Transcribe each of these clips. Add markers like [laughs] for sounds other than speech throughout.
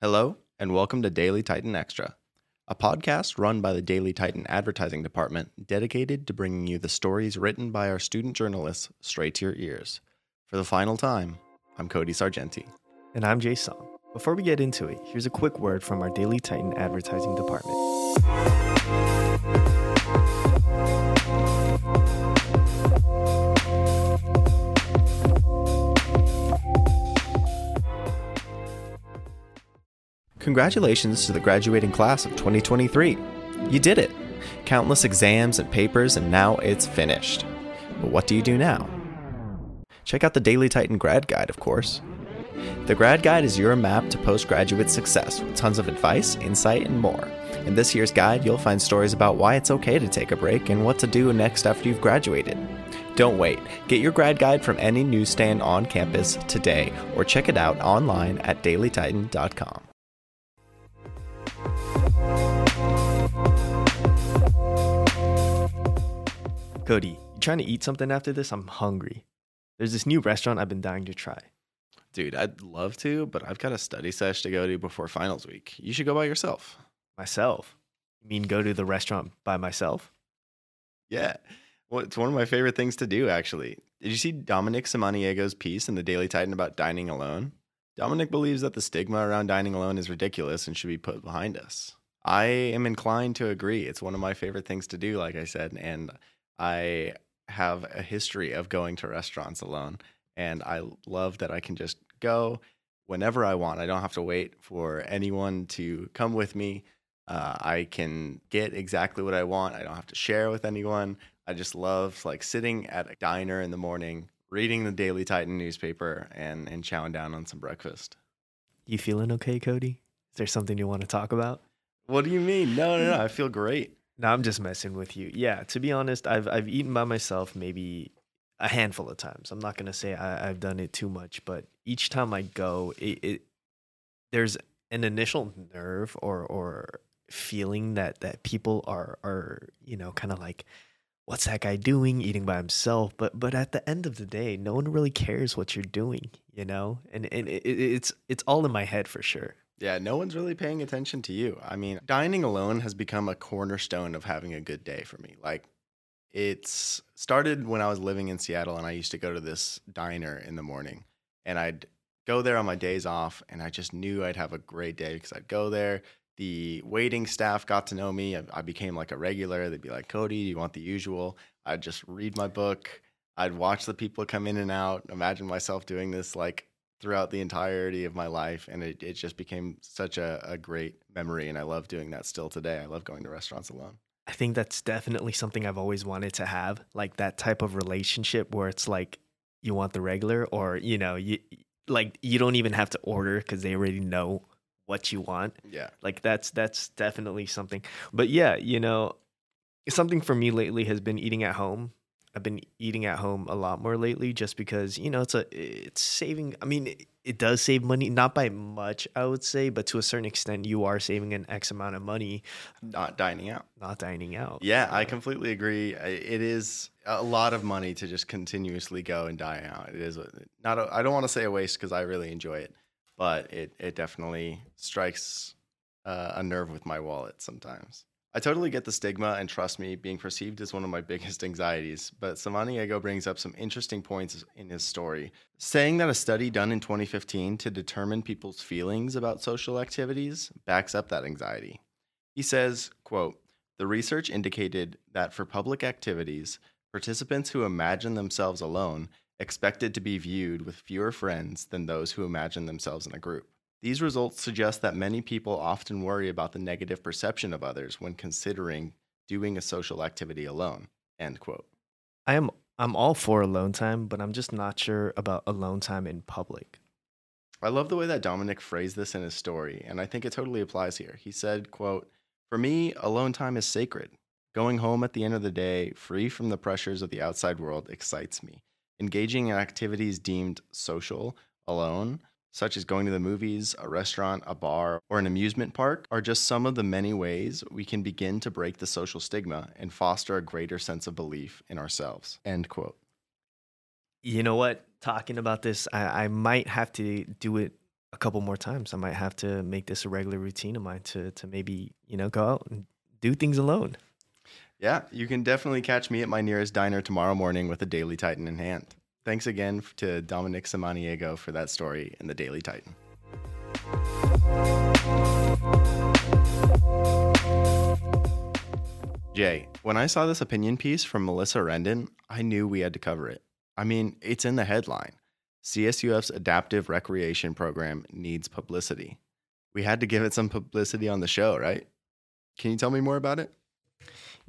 Hello, and welcome to Daily Titan Extra, a podcast run by the Daily Titan Advertising Department dedicated to bringing you the stories written by our student journalists straight to your ears. For the final time, I'm Cody Sargenti. And I'm Jay Song. Before we get into it, here's a quick word from our Daily Titan Advertising Department. Congratulations to the graduating class of 2023. You did it. Countless exams and papers, and now it's finished. But what do you do now? Check out the Daily Titan Grad Guide, of course. The Grad Guide is your map to postgraduate success with tons of advice, insight, and more. In this year's guide, you'll find stories about why it's okay to take a break and what to do next after you've graduated. Don't wait. Get your grad guide from any newsstand on campus today or check it out online at dailytitan.com. Cody, you trying to eat something after this? I'm hungry. There's this new restaurant I've been dying to try. Dude, I'd love to, but I've got a study sesh to go to before finals week. You should go by yourself. Myself? You mean go to the restaurant by myself? Yeah. Well, it's one of my favorite things to do, actually. Did you see Dominic Samaniego's piece in the Daily Titan about dining alone? Dominic believes that the stigma around dining alone is ridiculous and should be put behind us. I am inclined to agree. It's one of my favorite things to do, like I said, and I have a history of going to restaurants alone. And I love that I can just go whenever I want. I don't have to wait for anyone to come with me. Uh, I can get exactly what I want. I don't have to share with anyone. I just love like sitting at a diner in the morning, reading the Daily Titan newspaper, and and chowing down on some breakfast. You feeling okay, Cody? Is there something you want to talk about? What do you mean? No, no, no. [laughs] I feel great. No, I'm just messing with you. Yeah, to be honest, I've I've eaten by myself maybe a handful of times. I'm not gonna say I, I've done it too much, but each time I go, it, it there's an initial nerve or or feeling that that people are are you know kind of like what's that guy doing eating by himself but but at the end of the day no one really cares what you're doing you know and and it, it's it's all in my head for sure Yeah, no one's really paying attention to you. I mean, dining alone has become a cornerstone of having a good day for me. Like, it's started when I was living in Seattle and I used to go to this diner in the morning and I'd go there on my days off and I just knew I'd have a great day because I'd go there. The waiting staff got to know me. I, I became like a regular. They'd be like, Cody, do you want the usual? I'd just read my book. I'd watch the people come in and out. Imagine myself doing this like throughout the entirety of my life and it, it just became such a, a great memory and i love doing that still today i love going to restaurants alone I think that's definitely something I've always wanted to have, like that type of relationship where it's like you want the regular, or you know, you like you don't even have to order because they already know what you want. yeah Like that's that's definitely something. But yeah, you know, something for me lately has been eating at home. I've been eating at home a lot more lately, just because you know it's a it's saving. I mean, it, it does save money, not by much, I would say, but to a certain extent, you are saving an X amount of money. Not dining out. Not dining out. yeah i completely agree. It is a lot of money to just continuously go and dine out. It is not I i don't want to say a waste because i really enjoy it but it, it definitely strikes uh, a nerve with my wallet sometimes I totally get the stigma, and trust me, being perceived is one of my [laughs] biggest anxieties. But Samaniego brings up some interesting points in his story, saying that a study done in 2015 to determine people's feelings about social activities backs up that anxiety. He says, quote, the research indicated that for public activities, participants who imagine themselves alone expected to be viewed with fewer friends than those who imagine themselves in a group. These results suggest that many people often worry about the negative perception of others when considering doing a social activity alone. End quote. I am I'm all for alone time, but I'm just not sure about alone time in public. I love the way that Dominic phrased this in his story, and I think it totally applies here. He said, quote, For me, alone time is sacred. Going home at the end of the day, free from the pressures of the outside world, excites me. Engaging in activities deemed social alone, such as going to the movies, a restaurant, a bar, or an amusement park, are just some of the many ways we can begin to break the social stigma and foster a greater sense of belief in ourselves. End quote. You know what? Talking about this, I, I might have to do it a couple more times. I might have to make this a regular routine of mine to to maybe you know go out and do things alone. Yeah, you can definitely catch me at my nearest diner tomorrow morning with a Daily Titan in hand. Thanks again to Dominic Samaniego for that story in the Daily Titan. Jay, when I saw this opinion piece from Melissa Rendon, I knew we had to cover it. I mean, it's in the headline. CSUF's adaptive recreation program needs publicity. We had to give it some publicity on the show, right? Can you tell me more about it?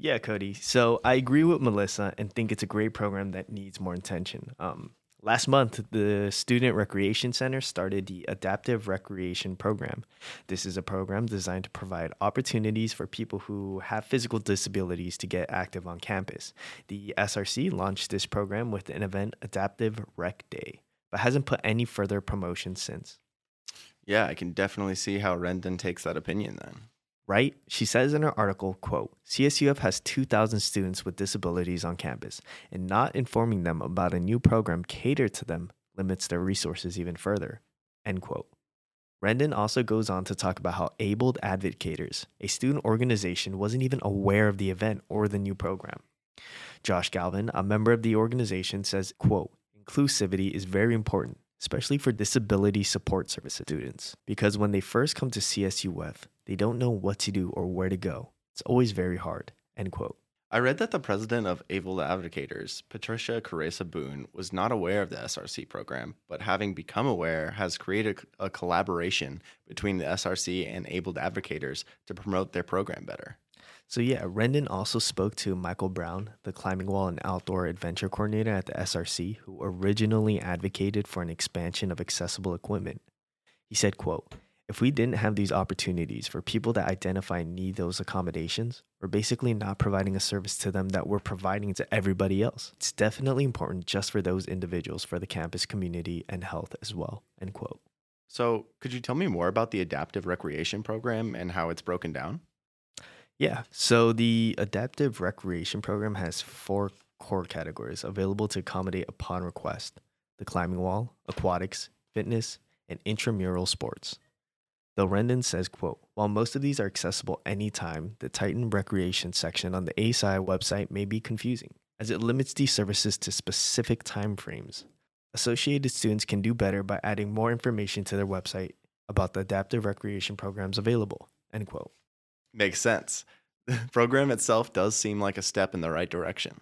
Yeah, Cody. So I agree with Melissa and think it's a great program that needs more attention. Um, Last month, the Student Recreation Center started the Adaptive Recreation Program. This is a program designed to provide opportunities for people who have physical disabilities to get active on campus. The SRC launched this program with an event, Adaptive Rec Day, but hasn't put any further promotion since. Yeah, I can definitely see how Rendon takes that opinion then right? She says in her article, quote, CSUF has 2,000 students with disabilities on campus, and not informing them about a new program catered to them limits their resources even further, end quote. Rendon also goes on to talk about how Abled Advocators, a student organization, wasn't even aware of the event or the new program. Josh Galvin, a member of the organization, says, quote, inclusivity is very important, especially for disability support service students, because when they first come to CSUF, they don't know what to do or where to go. It's always very hard. End quote. I read that the president of Abled Advocators, Patricia Caressa Boone, was not aware of the SRC program, but having become aware, has created a collaboration between the SRC and Abled Advocators to promote their program better. So, yeah, Rendon also spoke to Michael Brown, the climbing wall and outdoor adventure coordinator at the SRC, who originally advocated for an expansion of accessible equipment. He said, quote, if we didn't have these opportunities for people that identify and need those accommodations, we're basically not providing a service to them that we're providing to everybody else. It's definitely important just for those individuals, for the campus community and health as well. End quote. So, could you tell me more about the adaptive recreation program and how it's broken down? Yeah. So, the adaptive recreation program has four core categories available to accommodate upon request the climbing wall, aquatics, fitness, and intramural sports. Though Rendon says, quote, while most of these are accessible anytime, the Titan Recreation section on the ASI website may be confusing, as it limits these services to specific time frames. Associated students can do better by adding more information to their website about the adaptive recreation programs available. End quote. Makes sense. [laughs] The program itself does seem like a step in the right direction.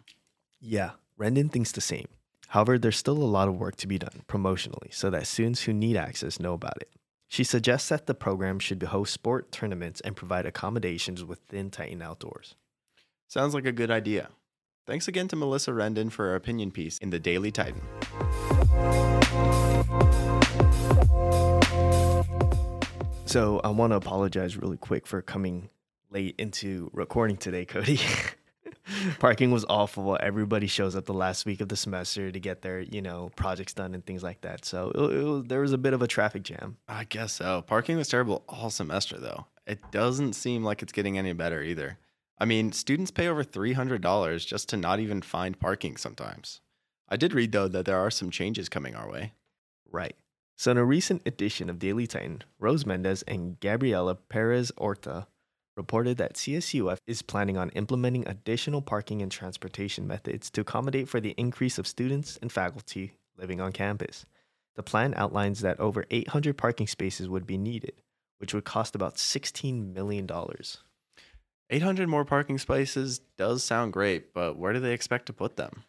Yeah, Rendon thinks the same. However, there's still a lot of work to be done promotionally so that students who need access know about it. She suggests that the program should host sport tournaments and provide accommodations within Titan Outdoors. Sounds like a good idea. Thanks again to Melissa Rendon for her opinion piece in the Daily Titan. So, I want to apologize really quick for coming late into recording today, Cody. [laughs] [laughs] parking was awful. Everybody shows up the last week of the semester to get their, you know, projects done and things like that. So it, it was, there was a bit of a traffic jam. I guess so. Parking was terrible all semester, though. It doesn't seem like it's getting any better either. I mean, students pay over $300 just to not even find parking sometimes. I did read, though, that there are some changes coming our way. Right. So, in a recent edition of Daily Titan, Rose Mendez and Gabriela Perez Orta reported that CSUF is planning on implementing additional parking and transportation methods to accommodate for the increase of students and faculty living on campus. The plan outlines that over 800 parking spaces would be needed, which would cost about $16 million. 800 more parking spaces does sound great, but where do they expect to put them?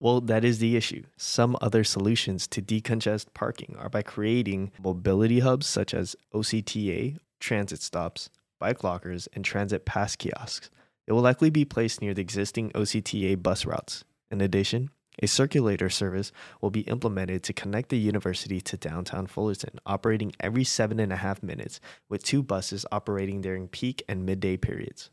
Well, that is the issue. Some other solutions to decongest parking are by creating mobility hubs such as OCTA, transit stops, bike lockers, and transit pass kiosks. It will likely be placed near the existing OCTA bus routes. In addition, a circulator service will be implemented to connect the university to downtown Fullerton, operating every seven and a half minutes, with two buses operating during peak and midday periods.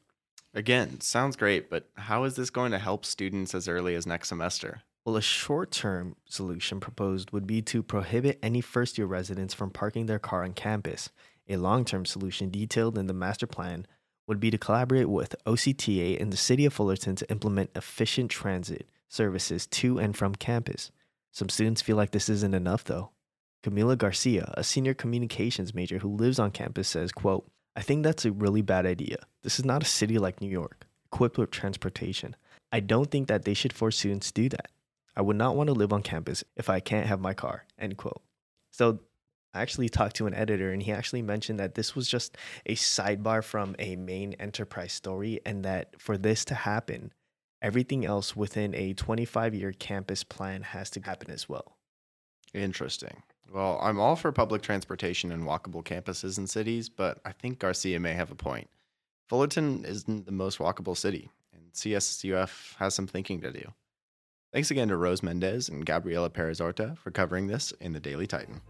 Again, sounds great, but how is this going to help students as early as next semester? Well, a short term solution proposed would be to prohibit any first year residents from parking their car on campus a long term solution detailed in the master plan would be to collaborate with OCTA and the City of Fullerton to implement efficient transit services to and from campus. Some students feel like this isn't enough, though, Camila Garcia, a senior communications major who lives on campus, says, quote, I think that's a really bad idea. This is not a city like New York, equipped with transportation. I don't think that they should force students to do that. I would not want to live on campus if I can't have my car, end quote. So I actually talked to an editor and he actually mentioned that this was just a sidebar from a main enterprise story and that for this to happen, everything else within a 25 year campus plan has to happen as well. Interesting. Well, I'm all for public transportation and walkable campuses in cities, but I think Garcia may have a point. Fullerton isn't the most walkable city, and CSUF has some thinking to do. Thanks again to Rose Mendez and Gabriela Perez Orta for covering this in the Daily Titan.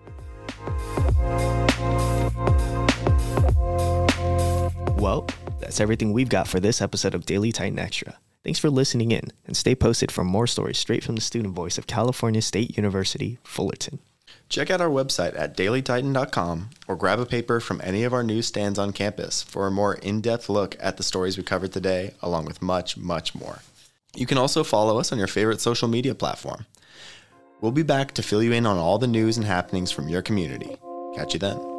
Well, that's everything we've got for this episode of Daily Titan Extra. Thanks for listening in, and stay posted for more stories straight from the student voice of California State University, Fullerton. Check out our website at dailytitan.com or grab a paper from any of our newsstands on campus for a more in depth look at the stories we covered today, along with much, much more. You can also follow us on your favorite social media platform. We'll be back to fill you in on all the news and happenings from your community. Catch you then.